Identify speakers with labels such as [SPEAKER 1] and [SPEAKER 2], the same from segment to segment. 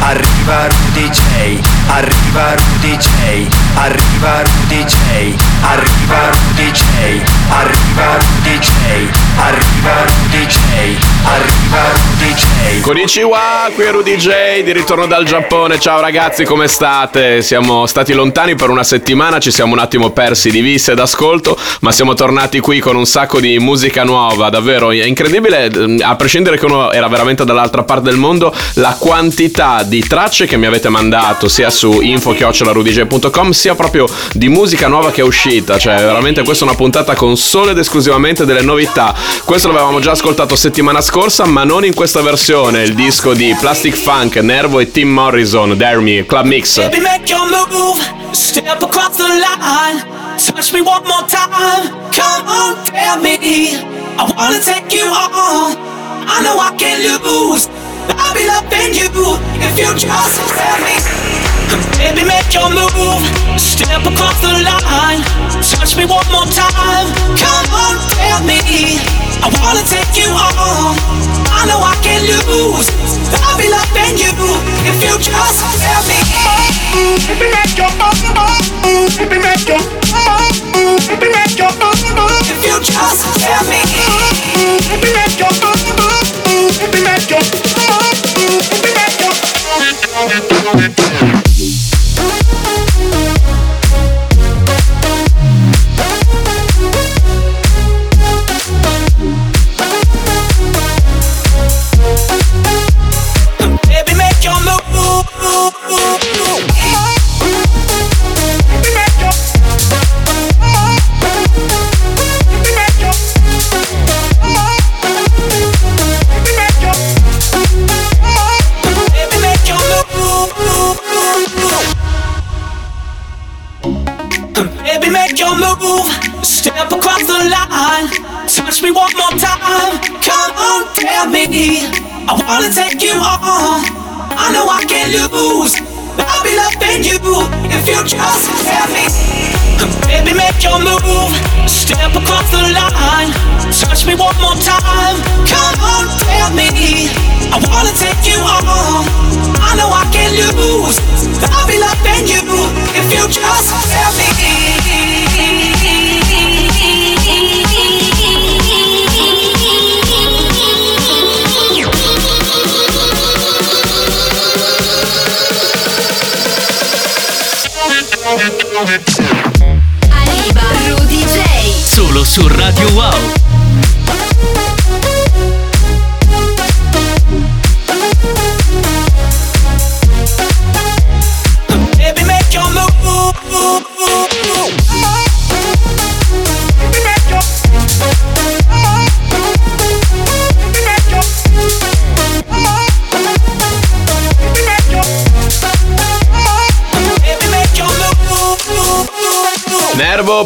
[SPEAKER 1] arriva Rudy J, arriva Rudy J, arriva Rudy J, arriva Rudy J, arriva Rudy J, arriva Rudy J, arriva Rudy J.
[SPEAKER 2] Konnichiwa, qui è Rudy J, di ritorno dal Giappone. Ciao ragazzi, come state? Siamo stati lontani per una settimana, ci siamo un attimo persi di vista ed ascolto, ma siamo tornati qui con un sacco di musica nuova, davvero è incredibile, a prescindere che uno era veramente dall'altra parte del mondo, la quantità di tracce che mi avete mandato sia su info-rudj.com sia proprio di musica nuova che è uscita, cioè veramente questa è una puntata con solo ed esclusivamente delle novità. Questo l'avevamo già ascoltato settimana scorsa, ma non in questa versione, il disco di Plastic Funk, Nervo e Tim Morrison, Dare Me, Club Mix.
[SPEAKER 3] Baby, make your move. Step across the line. Touch me one more time. Come on, tell me. I wanna take you on. I know I can lose. I'll be loving you if you just tell me. Baby, make your move. Step across the line. Touch me one more time. Come on, tell me. I wanna take you on. I know I can lose. I'll be loving you if you just tell me. Baby, make your move. Baby, make your move. Baby, make your move. If you just tell me. Baby, make your move.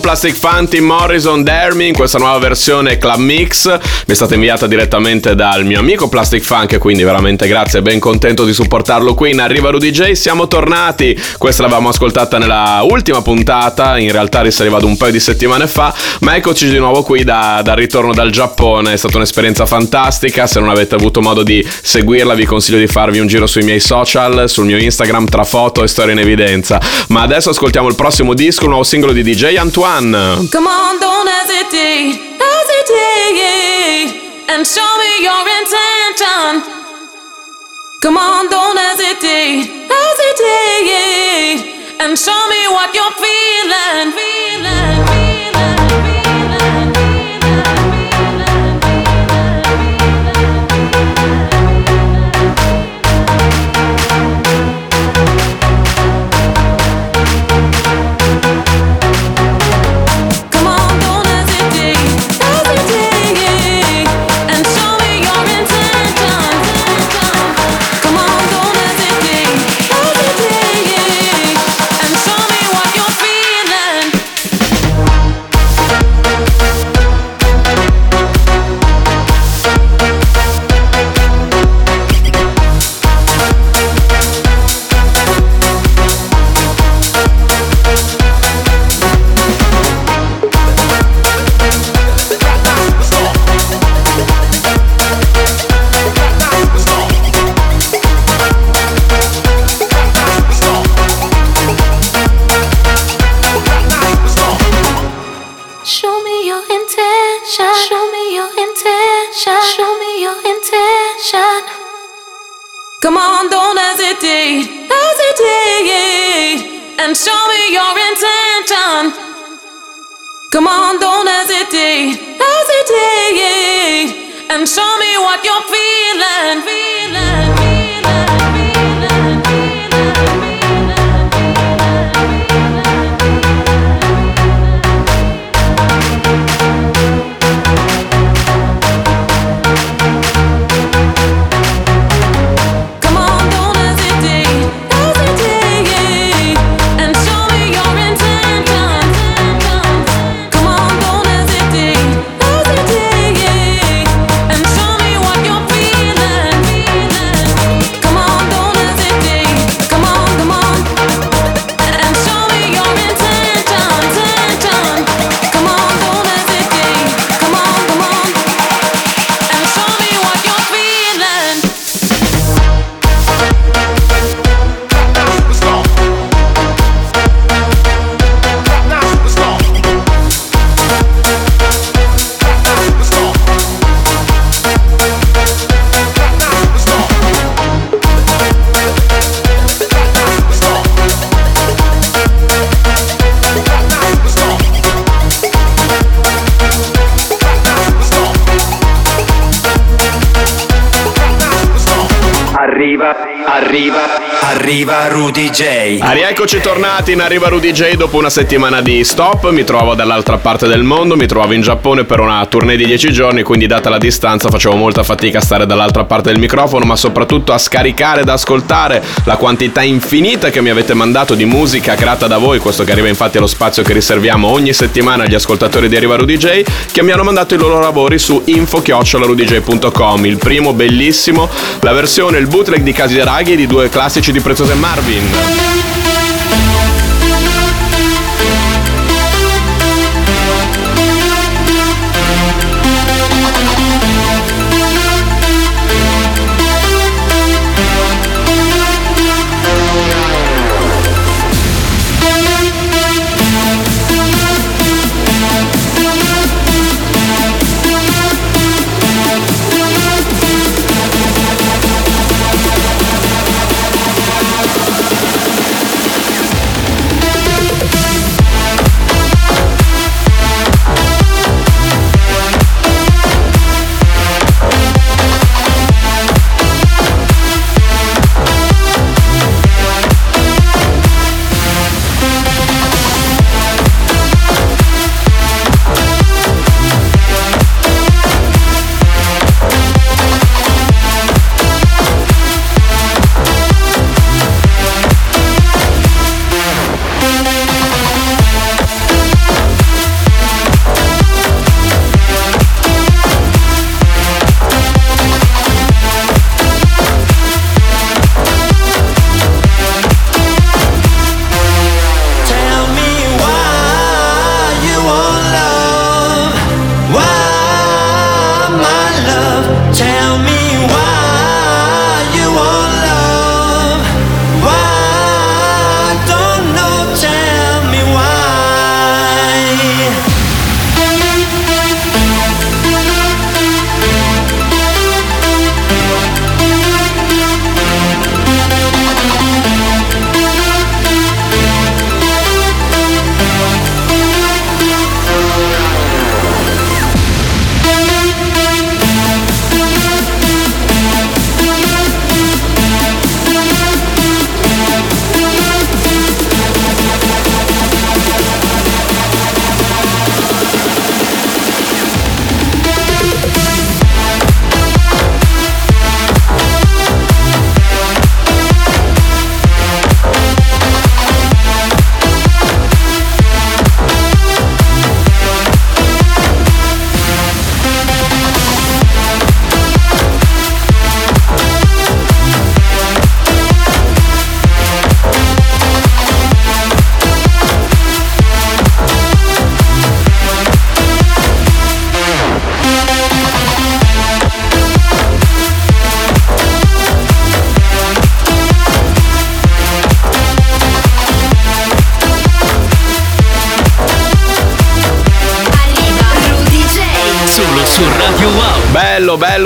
[SPEAKER 2] Plastic Fun, Tim Morrison, Dare Me in questa nuova versione Club Mix. Mi è stata inviata direttamente dal mio amico Plastic Funk, quindi veramente grazie, ben contento di supportarlo qui in Arriva Rudy J. Siamo tornati, questa l'avevamo ascoltata nella ultima puntata, in realtà risaliva ad un paio di settimane fa, ma eccoci di nuovo qui da- dal ritorno dal Giappone. È stata un'esperienza fantastica, se non avete avuto modo di seguirla vi consiglio di farvi un giro sui miei social, sul mio Instagram tra foto e storie in evidenza. Ma adesso ascoltiamo il prossimo disco, il nuovo singolo di DJ Antoine.
[SPEAKER 4] Come on, don't hesitate, hesitate, and show me your intention. Come on, don't hesitate, hesitate, and show me what you're feeling, feeling, feeling,
[SPEAKER 1] arriva Rudy J.
[SPEAKER 2] Ah, rieccoci tornati in Arriva Rudy J dopo una settimana di stop. Mi trovo dall'altra parte del mondo, mi trovo in Giappone per una tournée di 10 giorni, quindi data la distanza facevo molta fatica a stare dall'altra parte del microfono, ma soprattutto a scaricare ed ascoltare la quantità infinita che mi avete mandato di musica creata da voi, questo che arriva infatti allo spazio che riserviamo ogni settimana agli ascoltatori di Arriva Rudy J, che mi hanno mandato i loro lavori su info-rudyj.com. Il primo bellissimo, la versione, il bootleg di Casi Raghi di due classici di comienzos de Marvin.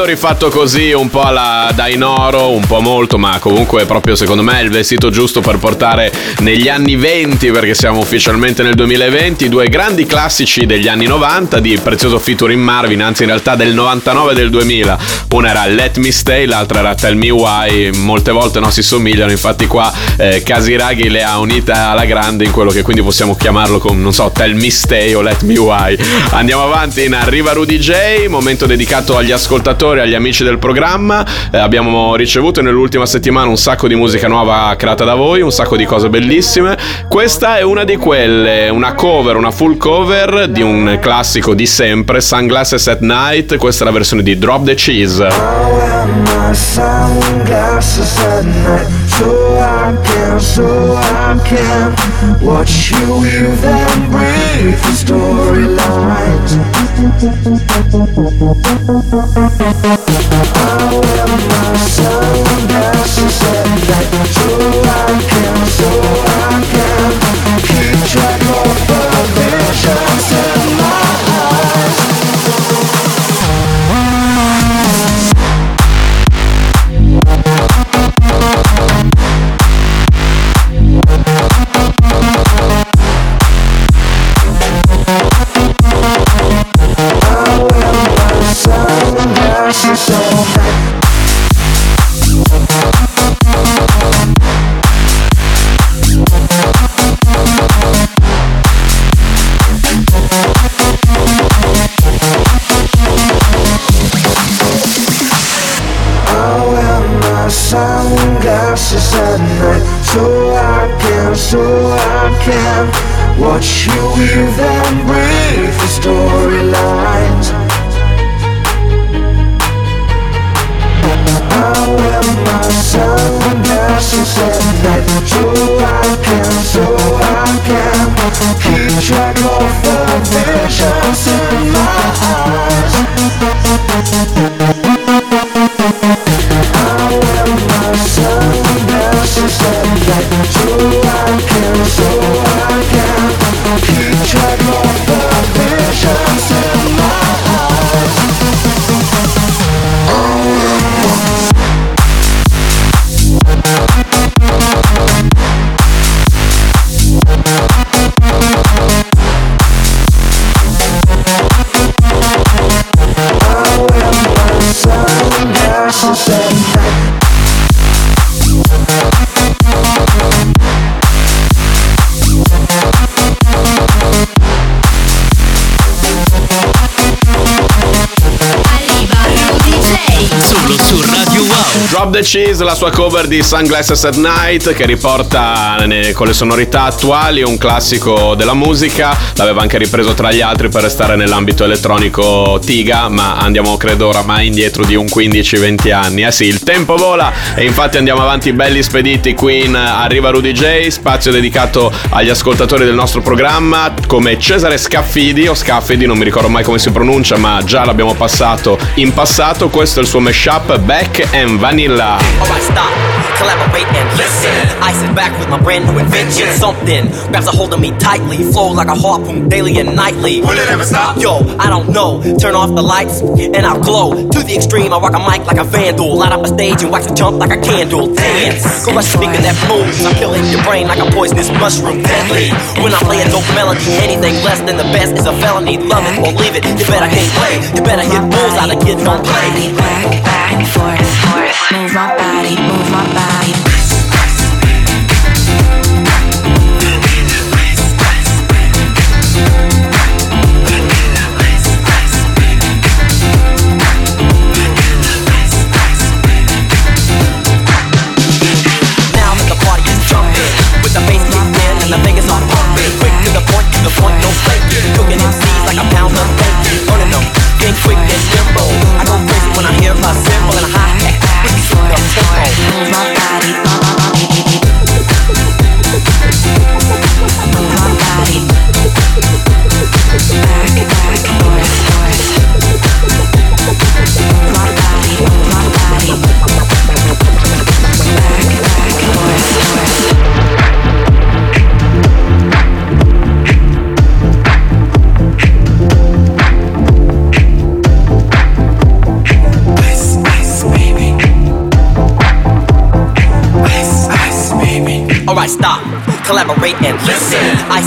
[SPEAKER 2] Bello rifatto così, un po' alla Dainoro, un po' molto, ma comunque proprio secondo me il vestito giusto per portare negli anni 20, perché siamo ufficialmente nel 2020, due grandi classici degli anni 90 di prezioso featuring Marvin, anzi in realtà del 99 e del 2000. Una era Let Me Stay, l'altra era Tell Me Why, molte volte no si somigliano, infatti qua eh, Casiraghi le ha unite alla grande in quello che quindi possiamo chiamarlo con, non so, Tell Me Stay o Let Me Why. Andiamo avanti in Arriva Rudy J, momento dedicato agli ascoltatori, agli amici del programma. Eh, abbiamo ricevuto nell'ultima settimana un sacco di musica nuova creata da voi, un sacco di cose bellissime. Questa è una di quelle, una cover, una full cover di un classico di sempre, Sunglasses at Night. Questa è la versione di Drop the Cheese.
[SPEAKER 5] So I can, so I can Watch you weave and breathe the storylines I wear my sunglasses at night So I can, so I can Keep track of night So I can, so I can Watch you weave and breathe the storylines. I wear my sunglasses at night So I can, so I can Keep track of the visions in my eyes
[SPEAKER 2] Drop the Cheese, la sua cover di Sunglasses at Night che riporta ne- con le sonorità attuali un classico della musica. L'aveva anche ripreso tra gli altri per restare nell'ambito elettronico Tiga, ma andiamo credo oramai indietro di un 15-20 anni. Eh sì, il tempo vola e infatti andiamo avanti belli spediti qui in Arriva Rudy J, spazio dedicato agli ascoltatori del nostro programma come Cesare Scaffidi o Scaffidi, non mi ricordo mai come si pronuncia, ma già l'abbiamo passato in passato. Questo è il suo mashup Beck and Vanilla.
[SPEAKER 6] Alright, stop, collaborate and listen. I sit back with my brand new invention. Something grabs a hold of me tightly, flow like a harpoon daily and nightly. Will it ever stop? Yo, I don't know. Turn off the lights and I'll glow. To the extreme, I rock a mic like a vandal. Light up a stage and wax a jump like a candle. Dance, crush speaker that moves. I'm killing your brain like a poisonous mushroom. Deadly. When I play a dope melody, anything less than the best is a felony. Love it or leave it. You better hit play. You better hit bulls out of kids don't play.
[SPEAKER 7] back, back and forth, Move my body, move my body.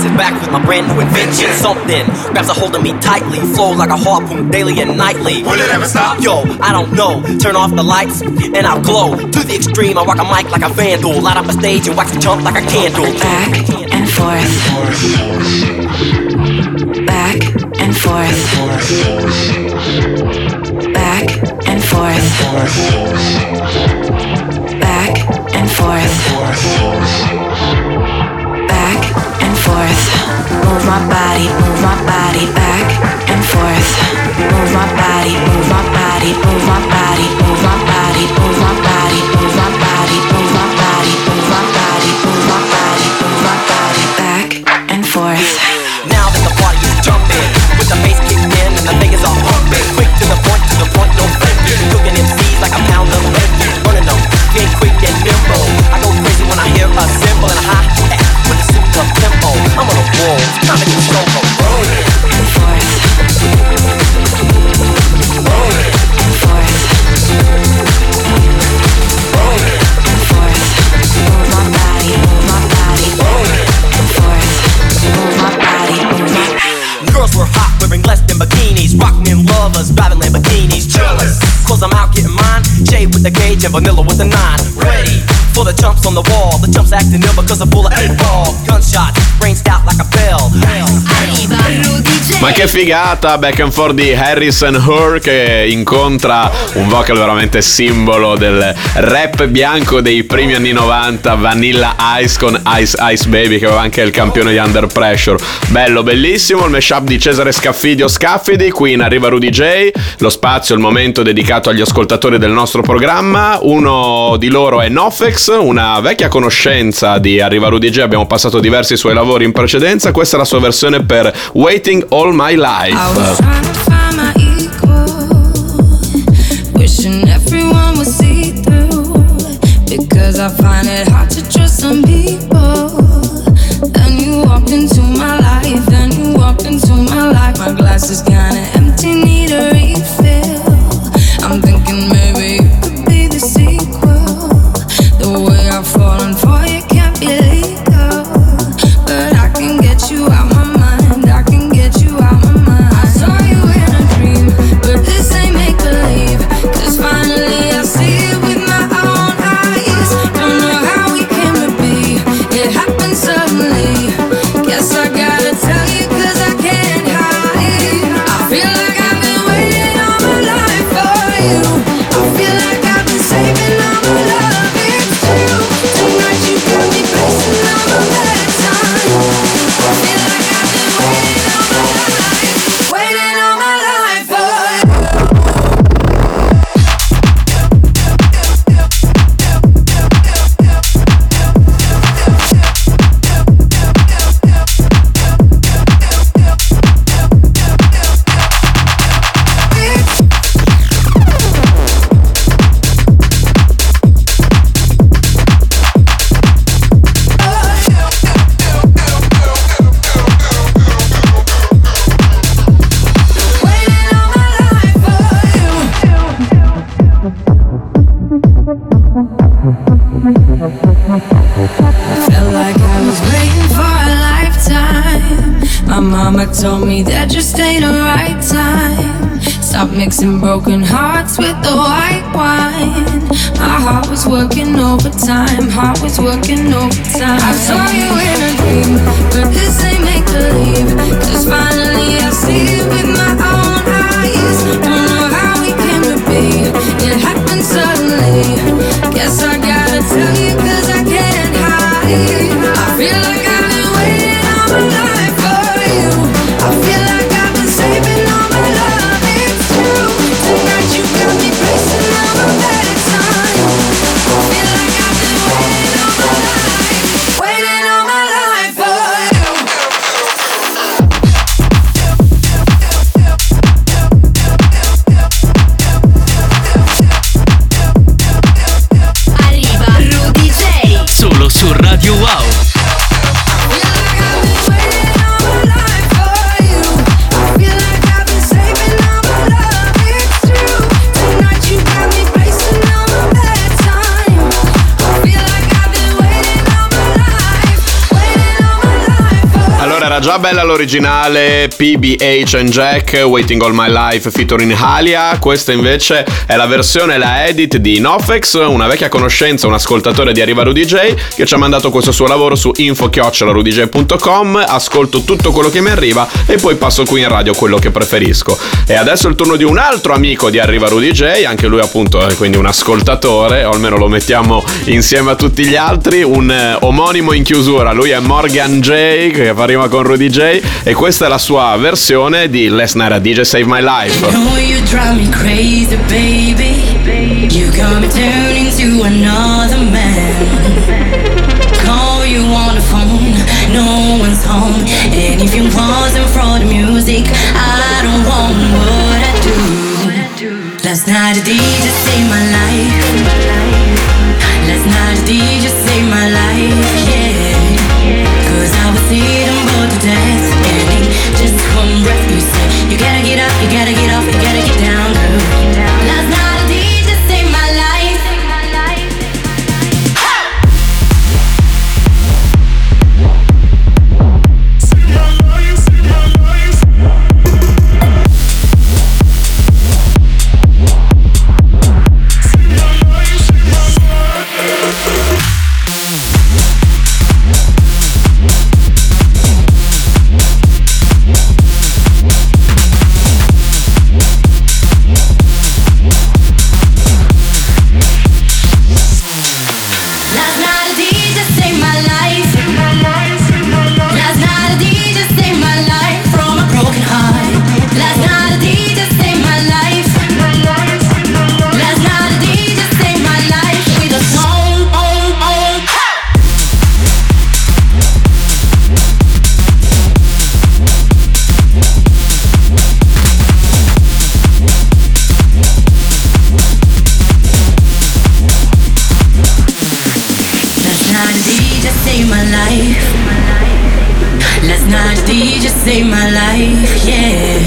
[SPEAKER 6] Listen. Sit back with my brand new invention. Something grabs a hold of me tightly, flow like a harpoon daily and nightly. Will it ever stop? Yo, I don't know. Turn off the lights and I'll glow to the extreme. I rock a mic like a vandal, light up a stage and wax a chump like a candle.
[SPEAKER 7] Back and forth. Back and forth. Back and forth. Back and forth. Back and forth. Move my body, move my body back and forth. Move my body, move my body, move my body, move my body, move my body, move my body,
[SPEAKER 6] I'm on a roll, time to control the road.
[SPEAKER 7] And forth. Move my body, move my body. Move my body, move my
[SPEAKER 6] Girls were hot, wearing less than bikinis. Rock men lovers, driving Lamborghinis. Jealous, cause I'm out getting mine. Jay with the gauge and vanilla with the nine. Jumps on the wall. The jumps acting ill because I'm full of eight ball. Gunshots, brains out like a bell.
[SPEAKER 2] Ma che figata, back and forth di Harrison Her che incontra un vocal veramente simbolo del rap bianco dei primi anni 90, Vanilla Ice con Ice Ice Baby che aveva anche il campione di Under Pressure. Bello, bellissimo, il mashup di Cesare Scaffidio Scaffidi, qui in Arriva Rudy J, lo spazio, il momento dedicato agli ascoltatori del nostro programma. Uno di loro è Nofex, una vecchia conoscenza di Arriva Rudy J, abbiamo passato diversi suoi lavori in precedenza, questa è la sua versione per Waiting All Life.
[SPEAKER 4] find my equal, wishing everyone would see through. Because I find it hard to trust some people. Then you walked into my life, then you walked into my life. My kinda
[SPEAKER 2] già bella l'originale PBH and Jack Waiting All My Life featuring Halia. Questa invece è la versione, la edit di Nofex, una vecchia conoscenza, un ascoltatore di Arriva Rudy J che ci ha mandato questo suo lavoro su info-rudyj.com. Ascolto tutto quello che mi arriva e poi passo qui in radio quello che preferisco. E adesso è il turno di un altro amico di Arriva Rudy J, anche lui appunto è quindi un ascoltatore, o almeno lo mettiamo insieme a tutti gli altri, un eh, omonimo in chiusura. Lui è Morgan J, che fa rima con Rudy J, e questa è la sua versione di Last Night a DJ Save My Life.
[SPEAKER 8] no one's home. And if you wasn't for the music, I don't want what I do. Last night a DJ saved my life. Last night a DJ saved my life, yeah. Cause I was sitting saved my life, yeah.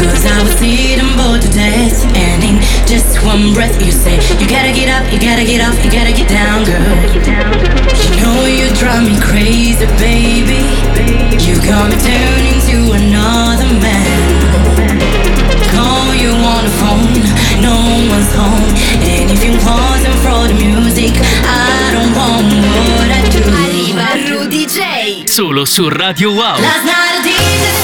[SPEAKER 8] Cause I was sitting bored to death. And in just one breath, you say, You gotta get up, you gotta get off, you gotta get down, girl. You know you drive me crazy, baby. You got me turning to another man. Call you on the phone, no one's home. And if it wasn't for the music, I don't want what I do.
[SPEAKER 9] Arriva Rudy J.
[SPEAKER 10] Solo su Radio Wow
[SPEAKER 8] need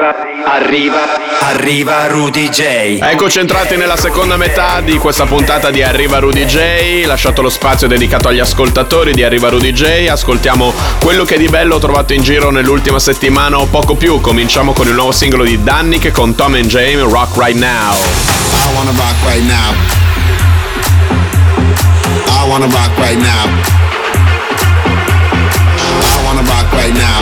[SPEAKER 1] Arriva, arriva, arriva Rudy J.
[SPEAKER 2] Eccoci entrati nella seconda metà di questa puntata di Arriva Rudy J. Lasciato lo spazio dedicato agli ascoltatori di Arriva Rudy J. Ascoltiamo quello che di bello ho trovato in giro nell'ultima settimana o poco più. Cominciamo con il nuovo singolo di Dannick con Tom and James, Rock Right Now.
[SPEAKER 11] I wanna rock right now. I wanna rock right now. I wanna rock right now.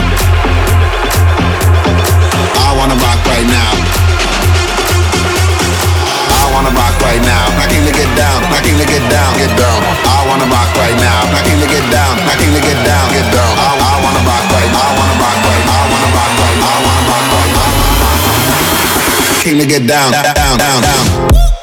[SPEAKER 11] Right now. I can get down. I can get down. Get down. I wanna rock right now. I can get down. I can get down. Get down. I, I wanna rock right. I wanna rock right. I wanna rock right. I wanna rock right. King to get down, down, down, down.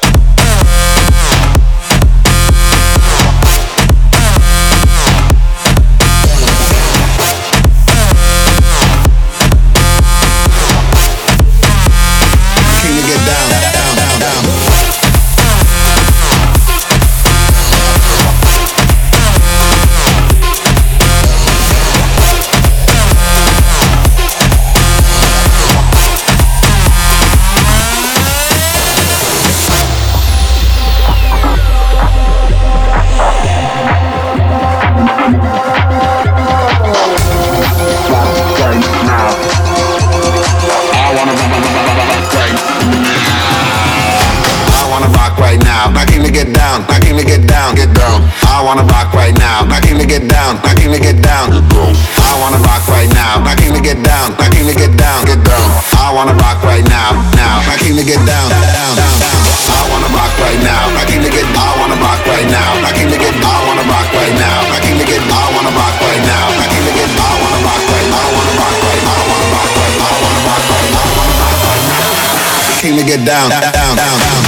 [SPEAKER 11] Get down, knocking to get down, get down. I wanna rock right now, now. Knocking to get down, down, down. I wanna rock right now. Knocking to get, I wanna rock right now. Knocking to get, I wanna rock right now. Knocking to get, I wanna rock right now. Knocking to get, I wanna rock right, I wanna rock right, I wanna rock right, I wanna rock I wanna rock right now. Knocking to get down, down, down, down.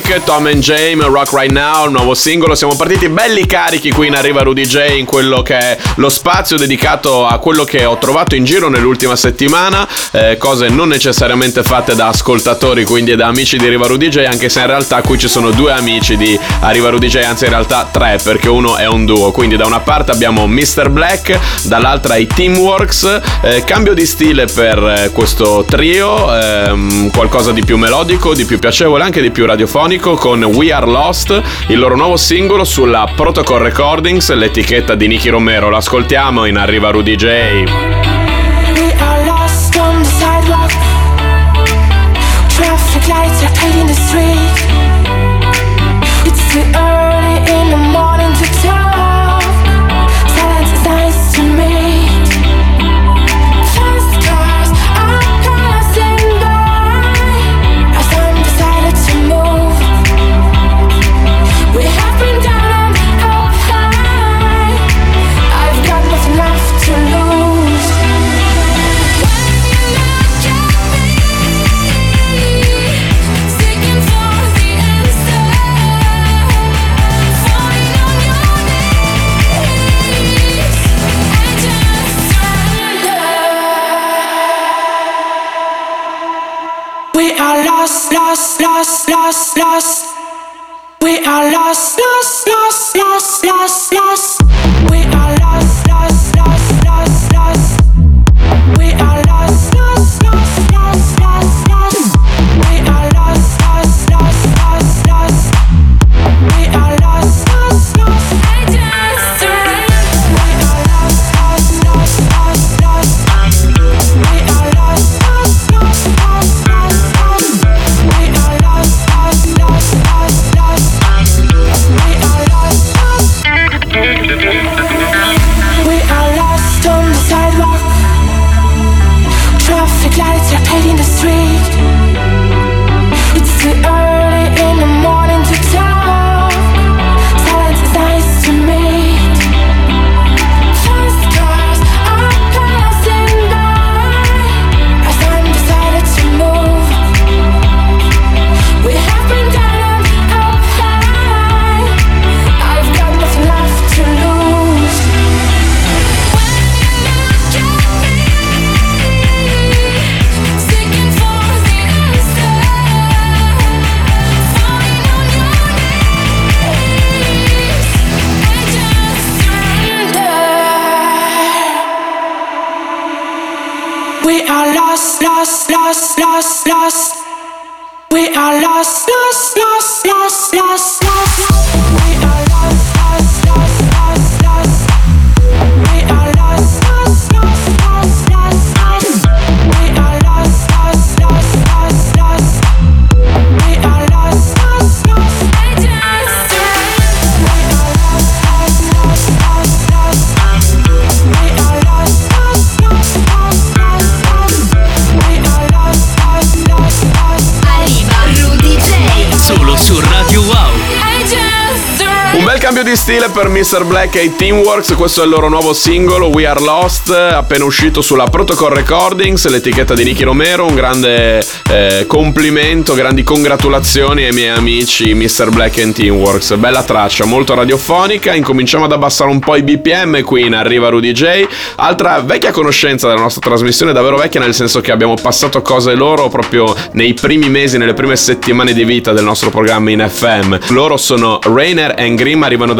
[SPEAKER 2] Dannick, Tom and James, Rock Right Now, nuovo singolo. Siamo partiti belli carichi qui in Arriva Rudy J in quello che è lo spazio dedicato a quello che ho trovato in giro nell'ultima settimana. eh, cose non necessariamente fatte da ascoltatori, quindi da amici di Arriva Rudy J, anche se in realtà qui ci sono due amici di Arriva Rudy J, anzi in realtà tre, perché uno è un duo. Quindi da una parte abbiamo Mr. Black, dall'altra i Teamworks. eh, cambio di stile per eh, questo trio, ehm, qualcosa di più melodico, di più piacevole, anche di più radiofonico con We Are Lost, il loro nuovo singolo sulla Protocol Recordings, l'etichetta di Nicky Romero. L'ascoltiamo in Arriva Rudy J.
[SPEAKER 12] lost, lost. We are lost, lost, lost, lost,
[SPEAKER 2] di stile per Mr. Black e i Teamworks, questo è il loro nuovo singolo We Are Lost, appena uscito sulla Protocol Recordings, l'etichetta di Nicky Romero, un grande eh, complimento, grandi congratulazioni ai miei amici Mr. Black e Teamworks, bella traccia, molto radiofonica, incominciamo ad abbassare un po' i BPM qui in Arriva Rudy J, altra vecchia conoscenza della nostra trasmissione, davvero vecchia nel senso che abbiamo passato cose loro proprio nei primi mesi, nelle prime settimane di vita del nostro programma in FM, loro sono Rainer e Grimm, arrivano
[SPEAKER 13] da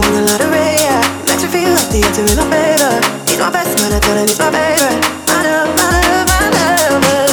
[SPEAKER 13] won the lottery, yeah. Makes me feel like the answer in my favor. He's my best man, I tell my favorite. My love, my love, my love.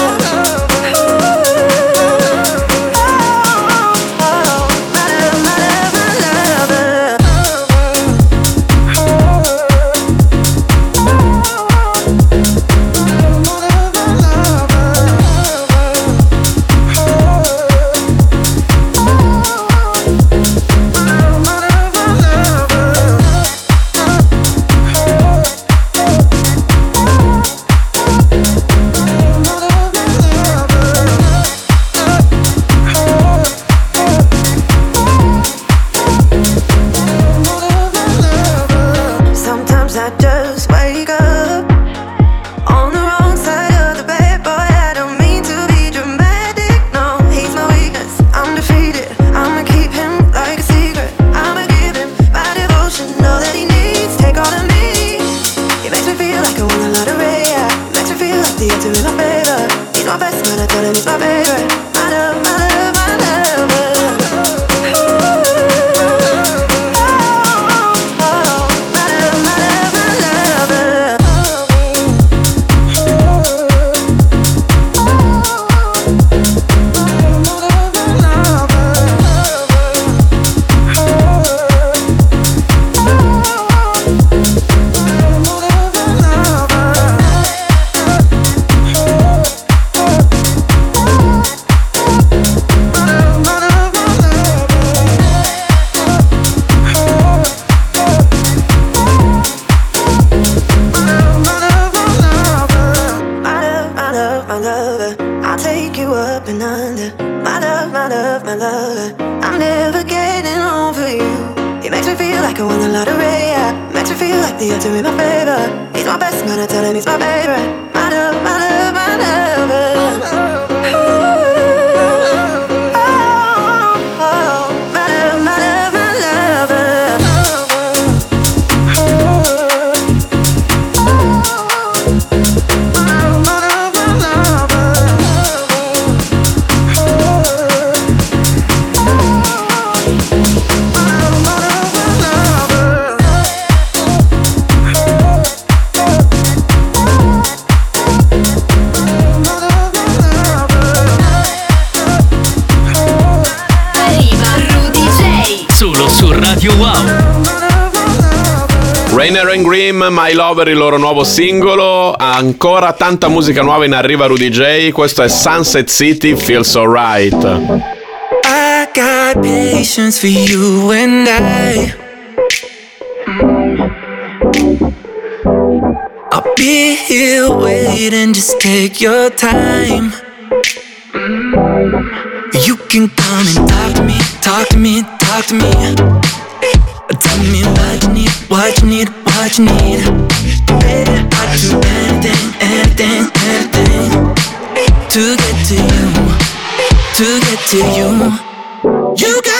[SPEAKER 2] per il loro nuovo singolo. Ancora tanta musica nuova in arriva Rudy J. Questo è Sunset City Feels Alright.
[SPEAKER 3] I got patience for you and I. Mm. I'll be here waiting, just take your time. Mm. You can come and talk to me, talk to me, talk to me. Tell me what you need, what you need. what you need. Baby, I'd do anything, anything, anything to get to you, to get to you. You got.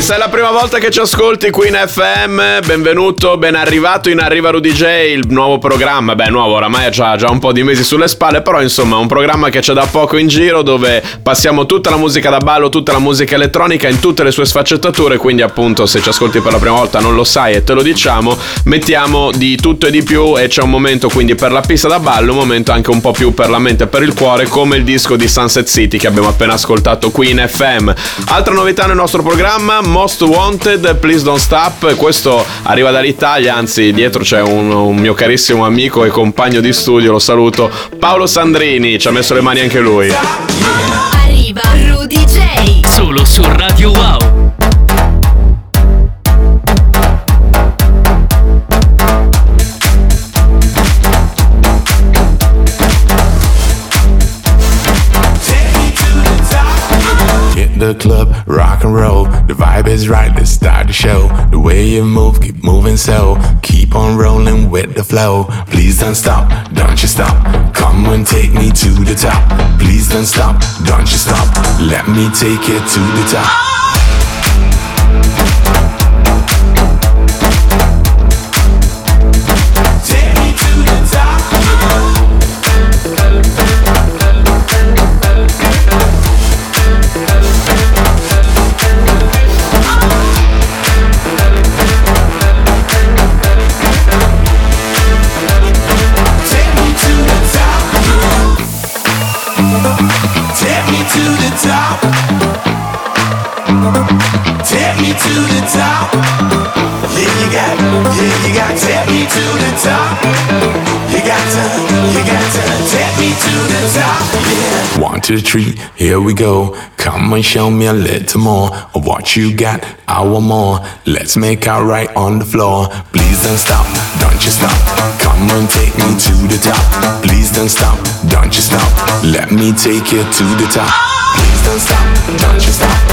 [SPEAKER 2] E se è la prima volta che ci ascolti qui in FM, benvenuto, ben arrivato in Arriva Rudy J, il nuovo programma. Beh, nuovo, oramai ha già, già un po' di mesi sulle spalle, però insomma un programma che c'è da poco in giro dove passiamo tutta la musica da ballo, tutta la musica elettronica in tutte le sue sfaccettature, quindi appunto se ci ascolti per la prima volta non lo sai e te lo diciamo, mettiamo di tutto e di più e c'è un momento quindi per la pista da ballo, un momento anche un po' più per la mente e per il cuore, come il disco di Sunset City che abbiamo appena ascoltato qui in FM. Altra novità nel nostro programma, Most Wanted, Please Don't Stop, questo arriva dall'Italia, anzi dietro c'è un, un mio carissimo amico e compagno di studio, lo saluto, Paolo Sandrini, ci ha messo le mani anche lui.
[SPEAKER 9] Arriva Rudy J.
[SPEAKER 10] Solo su Radio Wow.
[SPEAKER 14] The club, rock and roll. The vibe is right, let's start the show. The way you move, keep moving so. Keep on rolling with the flow. Please don't stop, don't you stop. Come and take me to the top. Please don't stop, don't you stop. Let me take it to the top.
[SPEAKER 3] Got to, the
[SPEAKER 14] here we go. Come and show me a little more of what you got. I want more. Let's make out right on the floor. Please don't stop, don't you stop. Come and take me to the top. Please don't stop, don't you stop. Let me take you to the top. Please don't stop, don't you stop.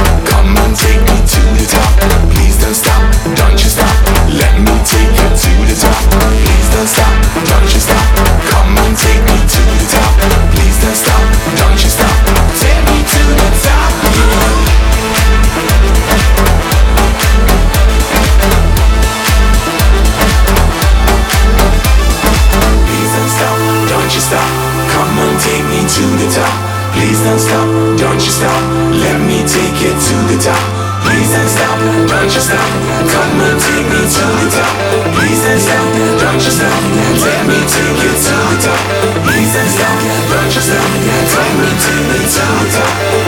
[SPEAKER 14] Take me to the top. Please don't stop, don't you stop. Let me take you to the top. Please don't stop, don't you stop. Come and take me to the top. Please don't stop, don't you stop.
[SPEAKER 3] Take me to the top.
[SPEAKER 14] Please don't stop, don't you stop. Come and take me to the top. Please don't stop, don't you stop. Let me take you to the top. Please don't stop, don't you stop. Come and take me to the top. Please don't stop, don't you stop. Let me take you to the top. Please don't stop, don't you stop. Take me to the top.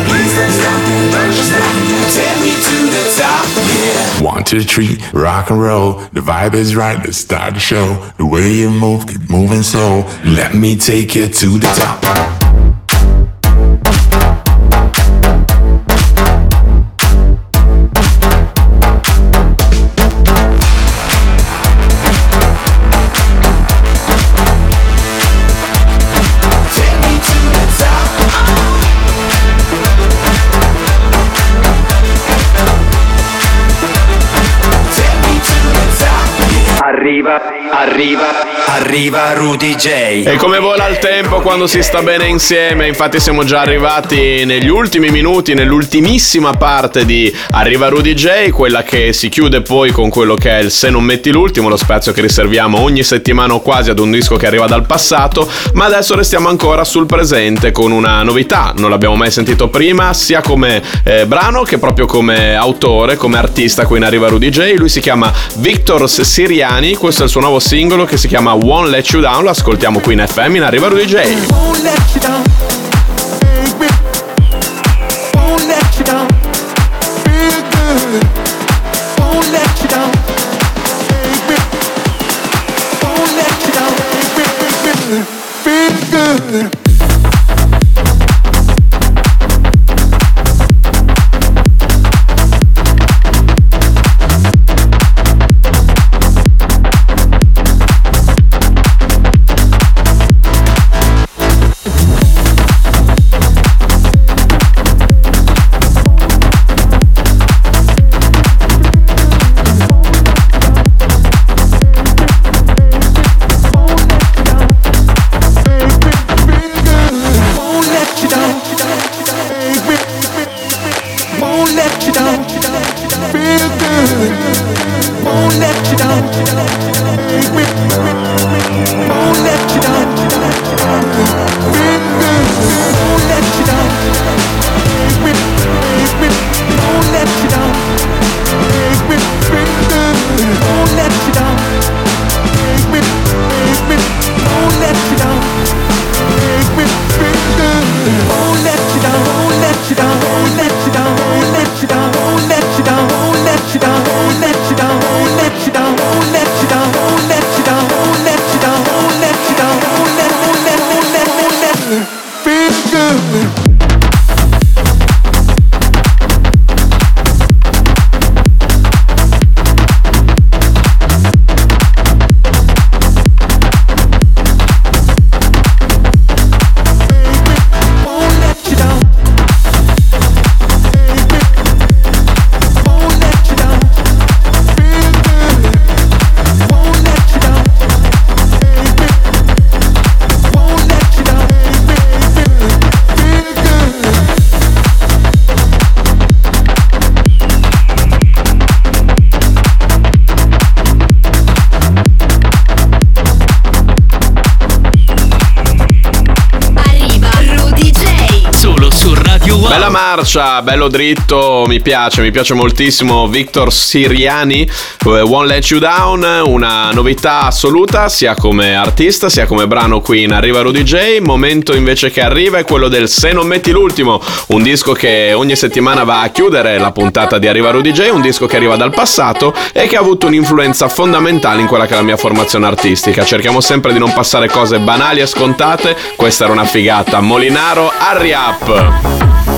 [SPEAKER 14] Please don't stop, don't you stop.
[SPEAKER 3] Take me to the top. Yeah.
[SPEAKER 14] One, two, three, rock and roll. The vibe is right, let's start the show. The way you move, keep moving slow. Let me take you to the top.
[SPEAKER 1] Viva. Arriva, arriva Rudy J.
[SPEAKER 2] E come vola il tempo quando si sta bene insieme, infatti siamo già arrivati negli ultimi minuti, nell'ultimissima parte di Arriva Rudy J, quella che si chiude poi con quello che è il Se non metti l'ultimo, lo spazio che riserviamo ogni settimana o quasi ad un disco che arriva dal passato, ma adesso restiamo ancora sul presente con una novità, non l'abbiamo mai sentito prima, sia come eh, brano che proprio come autore, come artista qui in Arriva Rudy J, lui si chiama Victor Siriani, questo è il suo nuovo singolo che si chiama Won't Let You Down, lo ascoltiamo qui in FM in Arriva Rudy J. Marcia, bello dritto, mi piace, mi piace moltissimo. Victor Siriani, eh, Won't Let You Down, una novità assoluta sia come artista sia come brano qui in Arriva Rudy J, momento invece che arriva è quello del Se non metti l'ultimo, un disco che ogni settimana va a chiudere la puntata di Arriva Rudy J, un disco che arriva dal passato e che ha avuto un'influenza fondamentale in quella che è la mia formazione artistica, cerchiamo sempre di non passare cose banali e scontate, questa era una figata, Molinaro, Harry Up!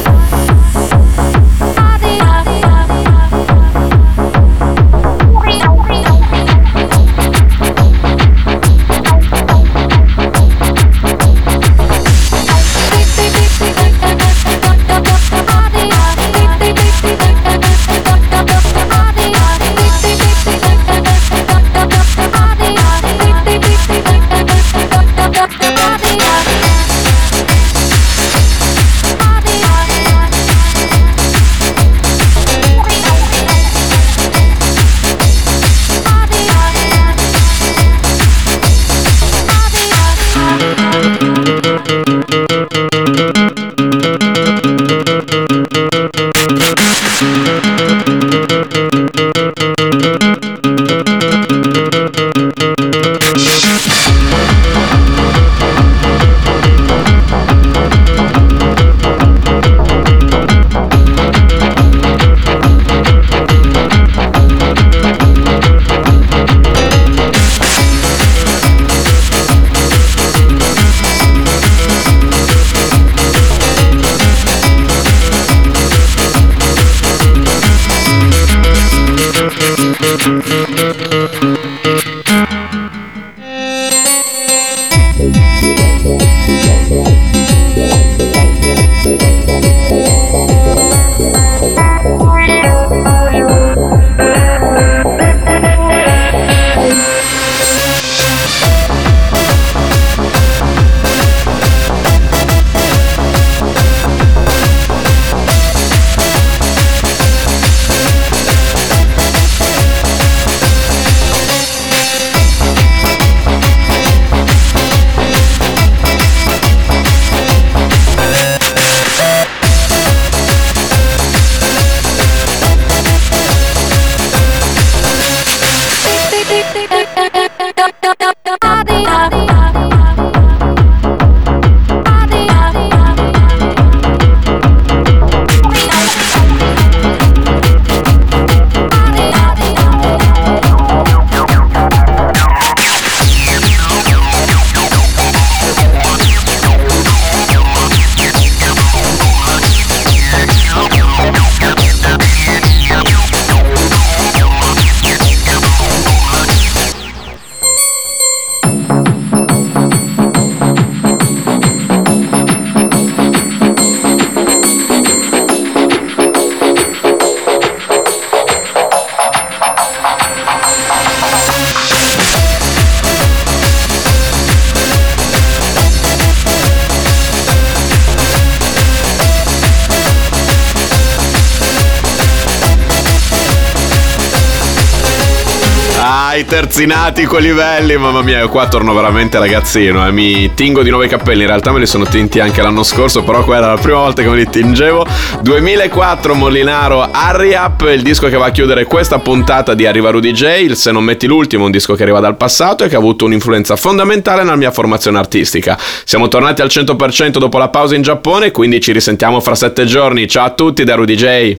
[SPEAKER 2] Terzinati con livelli, mamma mia, qua torno veramente ragazzino, eh. mi tingo di nuovo i capelli, in realtà me li sono tinti anche l'anno scorso, però quella era la prima volta che me li tingevo. 2004 Molinaro Hurry Up, il disco che va a chiudere questa puntata di Arriva Rudy J, il Se non metti l'ultimo, un disco che arriva dal passato e che ha avuto un'influenza fondamentale nella mia formazione artistica. Siamo tornati al 100% dopo la pausa in Giappone, quindi ci risentiamo fra sette giorni. Ciao a tutti da Rudy J.